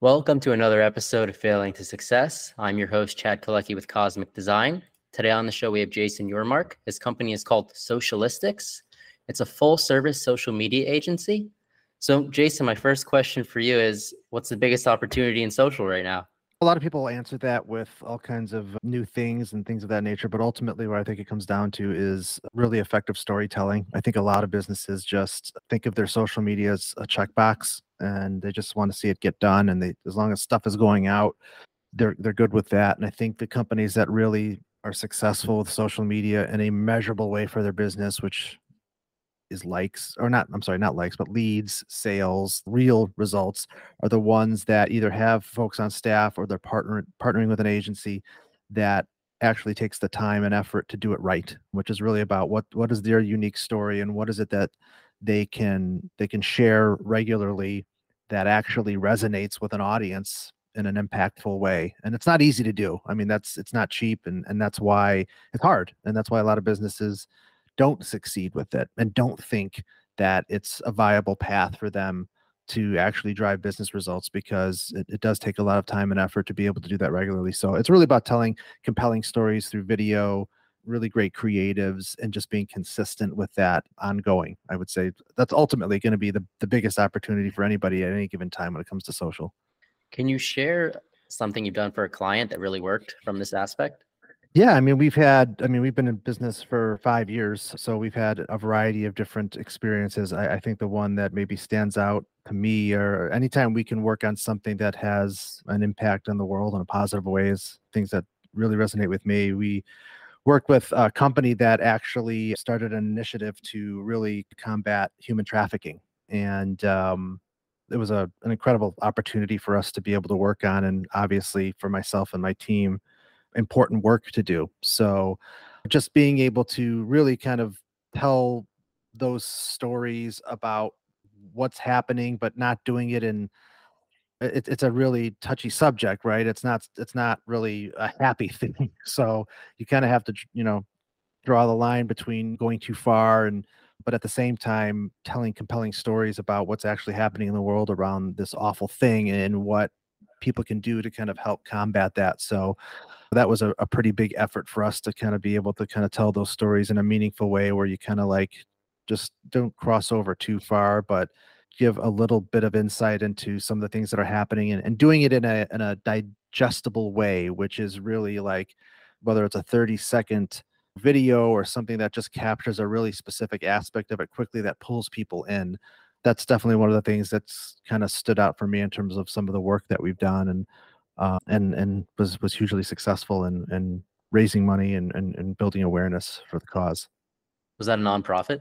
Welcome to another episode of Failing to Success. I'm your host, Chad Kaleky with Cosmic Design. Today on the show, we have Jason Yormark. His company is called Socialistics. It's a full service social media agency. So, Jason, my first question for you is what's the biggest opportunity in social right now? A lot of people answer that with all kinds of new things and things of that nature. But ultimately, what I think it comes down to is really effective storytelling. I think a lot of businesses just think of their social media as a checkbox and they just want to see it get done. And they, as long as stuff is going out, they're they're good with that. And I think the companies that really are successful with social media in a measurable way for their business, which is likes or not i'm sorry not likes but leads sales real results are the ones that either have folks on staff or they're partner, partnering with an agency that actually takes the time and effort to do it right which is really about what what is their unique story and what is it that they can they can share regularly that actually resonates with an audience in an impactful way. And it's not easy to do. I mean that's it's not cheap and and that's why it's hard and that's why a lot of businesses don't succeed with it and don't think that it's a viable path for them to actually drive business results because it, it, does take a lot of time and effort to be able to do that regularly. So it's really about telling compelling stories through video, really great creatives, and just being consistent with that ongoing. I would say that's ultimately going to be the, the biggest opportunity for anybody at any given time when it comes to social. Can you share something you've done for a client that really worked from this aspect? Yeah, I mean, we've had, I mean, we've been in business for five years. So we've had a variety of different experiences. I, I think the one that maybe stands out to me, or anytime we can work on something that has an impact on the world in a positive way, is things that really resonate with me. We worked with a company that actually started an initiative to really combat human trafficking. And, um, it was a, an incredible opportunity for us to be able to work on and obviously for myself and my team important work to do. So just being able to really kind of tell those stories about what's happening, but not doing it in it, it's a really touchy subject, right? It's not it's not really a happy thing. So you kind of have to, you know, draw the line between going too far and but at the same time telling compelling stories about what's actually happening in the world around this awful thing and what people can do to kind of help combat that. So that was a, a pretty big effort for us to kind of be able to kind of tell those stories in a meaningful way where you kind of like just don't cross over too far, but give a little bit of insight into some of the things that are happening and, and doing it in a in a digestible way, which is really like whether it's a 30 second video or something that just captures a really specific aspect of it quickly that pulls people in. That's definitely one of the things that's kind of stood out for me in terms of some of the work that we've done. And uh, and and was was hugely successful in in raising money and, and and building awareness for the cause. Was that a nonprofit?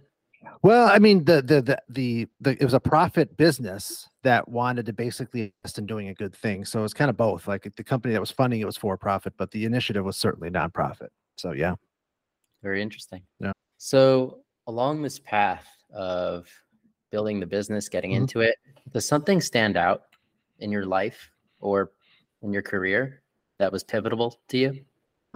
Well, I mean, the, the the the the, it was a profit business that wanted to basically invest in doing a good thing. So it was kind of both. Like the company that was funding it was for profit, but the initiative was certainly nonprofit. So yeah, very interesting. Yeah. So along this path of building the business, getting mm-hmm. into it, does something stand out in your life or in your career that was pivotal to you?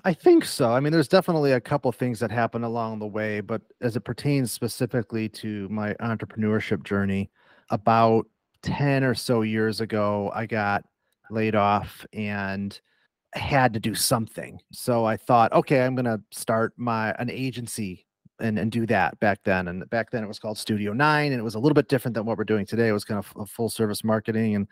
I think so. I mean, there's definitely a couple things that happen along the way, but as it pertains specifically to my entrepreneurship journey, about 10 or so years ago, I got laid off and had to do something. So I thought, okay, I'm going to start my an agency and, and do that back then. And back then it was called Studio Nine, and it was a little bit different than what we're doing today. It was kind of full service marketing and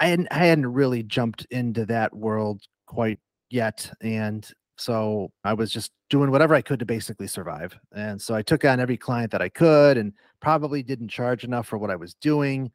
I hadn't I hadn't really jumped into that world quite yet, and so I was just doing whatever I could to basically survive. And so I took on every client that I could, and probably didn't charge enough for what I was doing.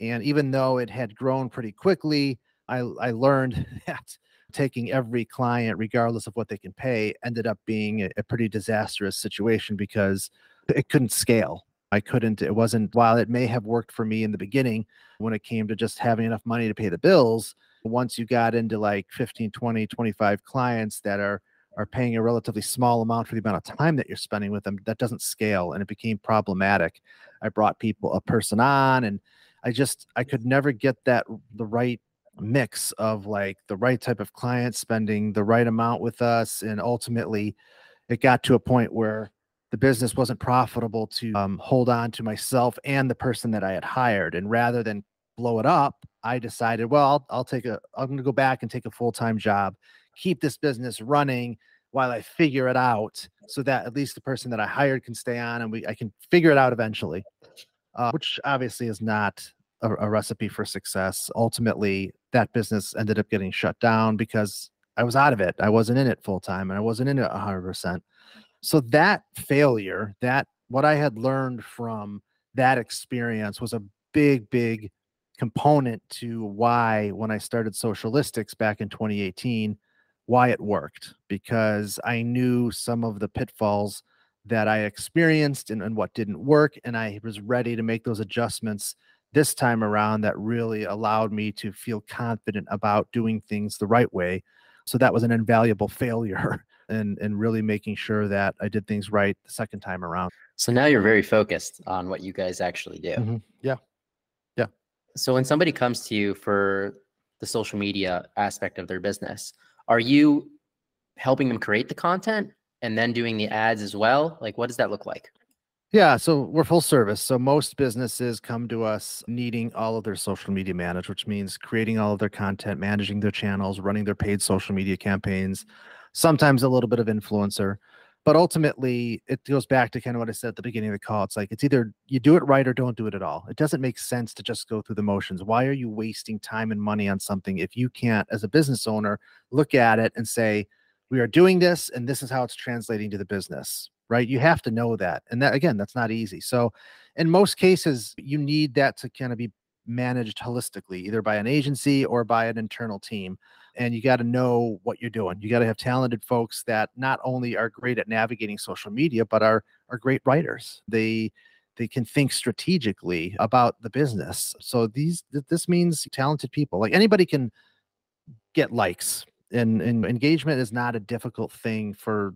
And even though it had grown pretty quickly, I I learned that taking every client, regardless of what they can pay, ended up being a, a pretty disastrous situation because it couldn't scale. I couldn't, it wasn't, while it may have worked for me in the beginning when it came to just having enough money to pay the bills, once you got into like 15, 20, 25 clients that are, are paying a relatively small amount for the amount of time that you're spending with them, that doesn't scale and it became problematic. I brought people, a person on, and I just, I could never get that, the right mix of like the right type of client spending the right amount with us. And ultimately, it got to a point where the business wasn't profitable to um, hold on to myself and the person that I had hired. And rather than blow it up, I decided, well, I'll, I'll take a, I'm going to go back and take a full time job, keep this business running while I figure it out so that at least the person that I hired can stay on and we, I can figure it out eventually, uh, which obviously is not a, a recipe for success. Ultimately, that business ended up getting shut down because I was out of it. I wasn't in it full time and I wasn't in it 100%. So that failure, that what I had learned from that experience was a big, big component to why when I started Socialistics back in 2018, why it worked because I knew some of the pitfalls that I experienced and, and what didn't work. And I was ready to make those adjustments this time around that really allowed me to feel confident about doing things the right way. So that was an invaluable failure and and really making sure that I did things right the second time around. So now you're very focused on what you guys actually do. Mm-hmm. Yeah. Yeah. So when somebody comes to you for the social media aspect of their business, are you helping them create the content and then doing the ads as well? Like what does that look like? Yeah, so we're full service. So most businesses come to us needing all of their social media managed, which means creating all of their content, managing their channels, running their paid social media campaigns, sometimes a little bit of influencer. But ultimately, it goes back to kind of what I said at the beginning of the call. It's like it's either you do it right or don't do it at all. It doesn't make sense to just go through the motions. Why are you wasting time and money on something if you can't, as a business owner, look at it and say, we are doing this and this is how it's translating to the business, right? You have to know that. And that, again, that's not easy. So, in most cases, you need that to kind of be managed holistically, either by an agency or by an internal team and you got to know what you're doing. You got to have talented folks that not only are great at navigating social media, but are are great writers. They they can think strategically about the business. So these this means talented people. Like anybody can get likes, and, and engagement is not a difficult thing for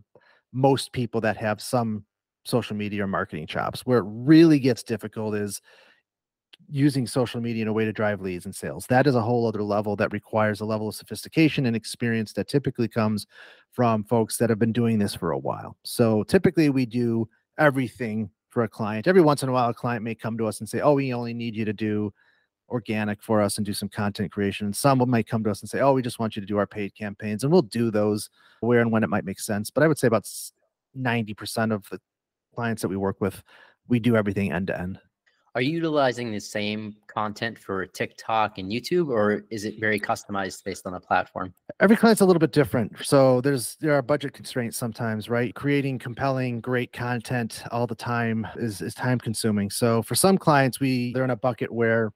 most people that have some social media or marketing chops. Where it really gets difficult is using social media in a way to drive leads and sales. That is a whole other level that requires a level of sophistication and experience that typically comes from folks that have been doing this for a while. So typically we do everything for a client. Every once in a while, a client may come to us and say, Oh, we only need you to do organic for us and do some content creation. And some might come to us and say, Oh, we just want you to do our paid campaigns. And we'll do those where and when it might make sense. But I would say about 90% of the clients that we work with, we do everything end to end. Are you utilizing the same content for TikTok and YouTube, or is it very customized based on the platform? Every client's a little bit different. So there's there are budget constraints sometimes, right? Creating compelling, great content all the time is is time consuming. So for some clients, we they're in a bucket where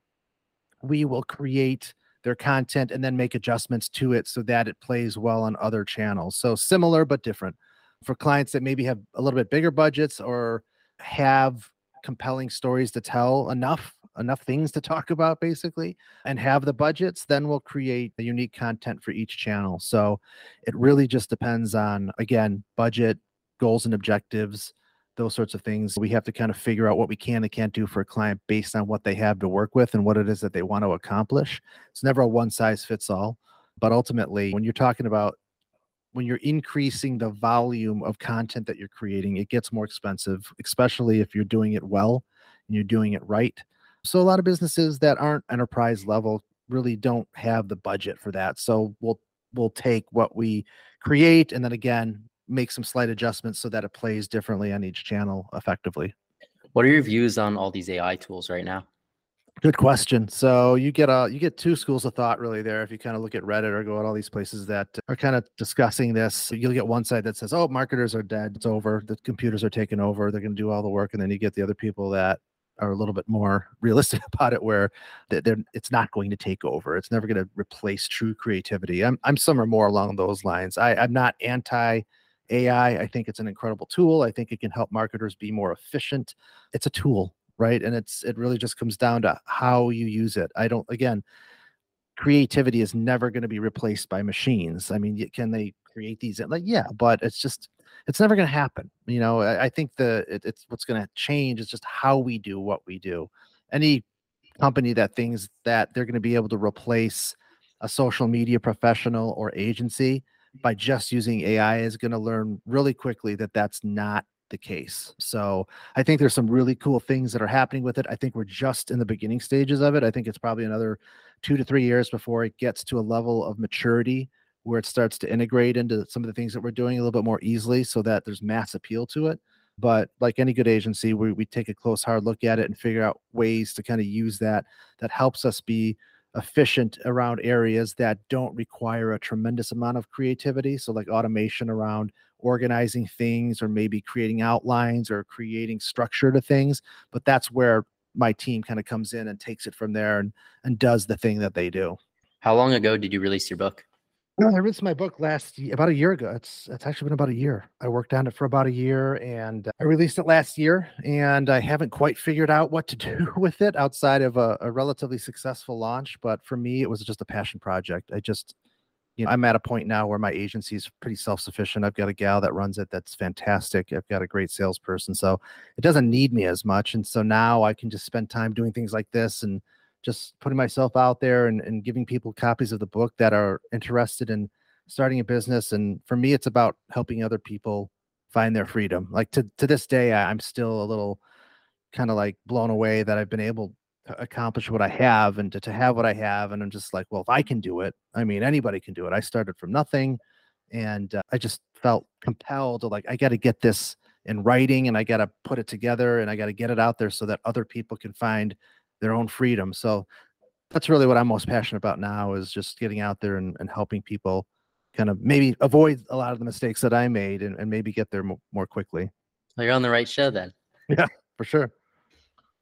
we will create their content and then make adjustments to it so that it plays well on other channels. So similar but different. For clients that maybe have a little bit bigger budgets or have compelling stories to tell enough enough things to talk about basically and have the budgets then we'll create the unique content for each channel so it really just depends on again budget goals and objectives those sorts of things we have to kind of figure out what we can and can't do for a client based on what they have to work with and what it is that they want to accomplish it's never a one size fits all but ultimately when you're talking about when you're increasing the volume of content that you're creating, it gets more expensive, especially if you're doing it well and you're doing it right. So a lot of businesses that aren't enterprise level really don't have the budget for that. So we'll we'll take what we create and then again make some slight adjustments so that it plays differently on each channel effectively. What are your views on all these AI tools right now? Good question. So you get a you get two schools of thought really there. If you kind of look at Reddit or go at all these places that are kind of discussing this, you'll get one side that says, "Oh, marketers are dead. It's over. The computers are taking over. They're going to do all the work." And then you get the other people that are a little bit more realistic about it, where they're, it's not going to take over. It's never going to replace true creativity. I'm I'm somewhere more along those lines. I, I'm not anti AI. I think it's an incredible tool. I think it can help marketers be more efficient. It's a tool right and it's it really just comes down to how you use it i don't again creativity is never going to be replaced by machines i mean can they create these like yeah but it's just it's never going to happen you know i, I think the it, it's what's going to change is just how we do what we do any company that thinks that they're going to be able to replace a social media professional or agency by just using ai is going to learn really quickly that that's not the case. So I think there's some really cool things that are happening with it. I think we're just in the beginning stages of it. I think it's probably another two to three years before it gets to a level of maturity where it starts to integrate into some of the things that we're doing a little bit more easily so that there's mass appeal to it. But like any good agency, we, we take a close hard look at it and figure out ways to kind of use that that helps us be efficient around areas that don't require a tremendous amount of creativity. So like automation around organizing things or maybe creating outlines or creating structure to things. But that's where my team kind of comes in and takes it from there and, and does the thing that they do. How long ago did you release your book? I released my book last about a year ago. It's it's actually been about a year. I worked on it for about a year, and uh, I released it last year. And I haven't quite figured out what to do with it outside of a, a relatively successful launch. But for me, it was just a passion project. I just you know, I'm at a point now where my agency is pretty self-sufficient. I've got a gal that runs it that's fantastic. I've got a great salesperson, so it doesn't need me as much. And so now I can just spend time doing things like this and just putting myself out there and, and giving people copies of the book that are interested in starting a business. And for me, it's about helping other people find their freedom. Like to to this day, I, I'm still a little kind of like blown away that I've been able to accomplish what I have and to, to have what I have. And I'm just like, well, if I can do it, I mean, anybody can do it. I started from nothing and uh, I just felt compelled to like, I got to get this in writing and I got to put it together and I got to get it out there so that other people can find their own freedom. So that's really what I'm most passionate about now is just getting out there and, and helping people kind of maybe avoid a lot of the mistakes that I made and, and maybe get there mo- more quickly. Well, you're on the right show then. Yeah, for sure.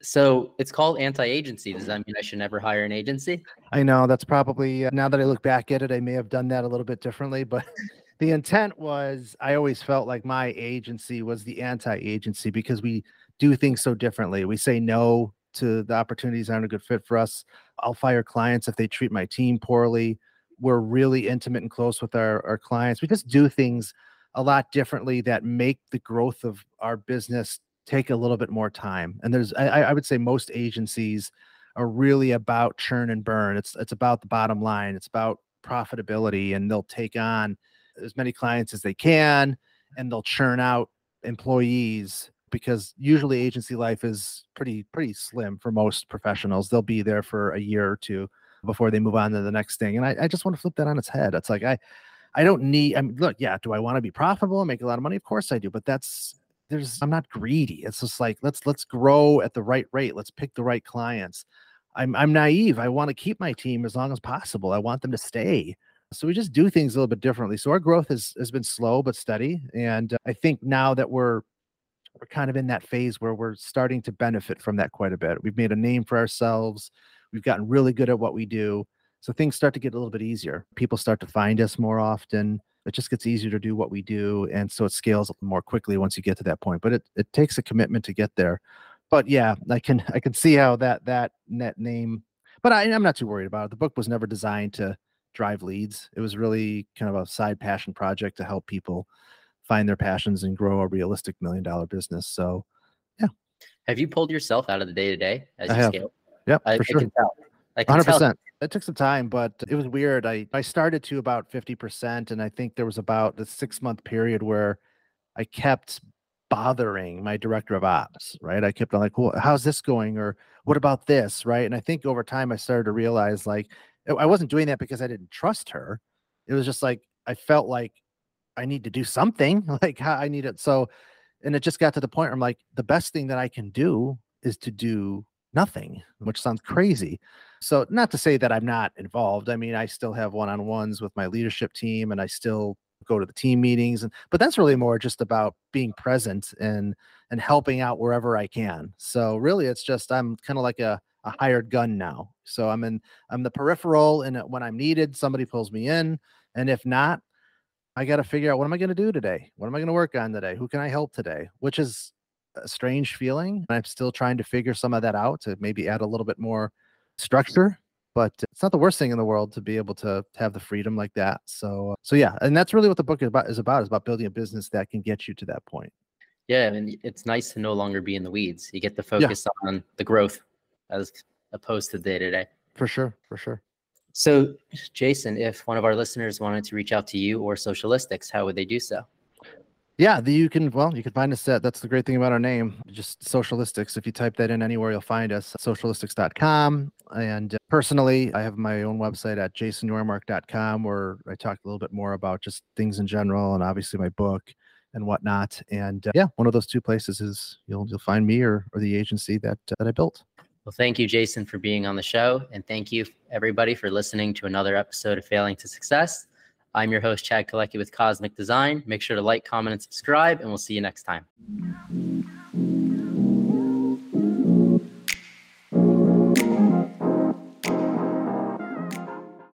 So it's called anti-agency. Does that mean I should never hire an agency? I know that's probably uh, now that I look back at it, I may have done that a little bit differently, but the intent was I always felt like my agency was the anti-agency because we do things so differently. We say no to the opportunities aren't a good fit for us. I'll fire clients if they treat my team poorly. We're really intimate and close with our, our clients. We just do things a lot differently that make the growth of our business take a little bit more time. And there's, I, I would say, most agencies are really about churn and burn. It's it's about the bottom line. It's about profitability, and they'll take on as many clients as they can, and they'll churn out employees because usually agency life is pretty pretty slim for most professionals. They'll be there for a year or two before they move on to the next thing. And I, I just want to flip that on its head. It's like I I don't need I mean look, yeah, do I want to be profitable and make a lot of money? Of course I do, but that's there's I'm not greedy. It's just like let's let's grow at the right rate. Let's pick the right clients. I'm I'm naive. I want to keep my team as long as possible. I want them to stay. So we just do things a little bit differently. So our growth has has been slow but steady, and I think now that we're we're kind of in that phase where we're starting to benefit from that quite a bit. We've made a name for ourselves. We've gotten really good at what we do. So things start to get a little bit easier. People start to find us more often it just gets easier to do what we do and so it scales more quickly once you get to that point but it, it takes a commitment to get there but yeah i can i can see how that that net name but I, i'm not too worried about it the book was never designed to drive leads it was really kind of a side passion project to help people find their passions and grow a realistic million dollar business so yeah have you pulled yourself out of the day to day as I you have. scale yep I, for I sure can tell. I can Hundred tell. percent. It took some time, but it was weird. I I started to about fifty percent, and I think there was about the six month period where I kept bothering my director of ops. Right, I kept on like, well, how's this going, or what about this, right? And I think over time I started to realize like I wasn't doing that because I didn't trust her. It was just like I felt like I need to do something. Like I need it. So, and it just got to the point where I'm like, the best thing that I can do is to do nothing, which sounds crazy. So, not to say that I'm not involved. I mean, I still have one-on-ones with my leadership team, and I still go to the team meetings, and but that's really more just about being present and and helping out wherever I can. So, really, it's just I'm kind of like a a hired gun now. So I'm in I'm the peripheral, and uh, when I'm needed, somebody pulls me in, and if not, I got to figure out what am I going to do today? What am I going to work on today? Who can I help today? Which is a strange feeling. I'm still trying to figure some of that out to maybe add a little bit more structure, but it's not the worst thing in the world to be able to have the freedom like that. So, uh, so yeah, and that's really what the book is about. Is about is about building a business that can get you to that point. Yeah, and it's nice to no longer be in the weeds. You get to focus on the growth as opposed to day to day. For sure, for sure. So, Jason, if one of our listeners wanted to reach out to you or Socialistics, how would they do so? Yeah, the, you can, well, you can find us at, that's the great thing about our name, just Socialistics. If you type that in anywhere, you'll find us, socialistics.com. And uh, personally, I have my own website at jasonyormark.com where I talk a little bit more about just things in general and obviously my book and whatnot. And uh, yeah, one of those two places is you'll, you'll find me or, or the agency that, uh, that I built. Well, thank you, Jason, for being on the show. And thank you, everybody, for listening to another episode of Failing to Success. I'm your host, Chad Kaleky with Cosmic Design. Make sure to like, comment, and subscribe, and we'll see you next time.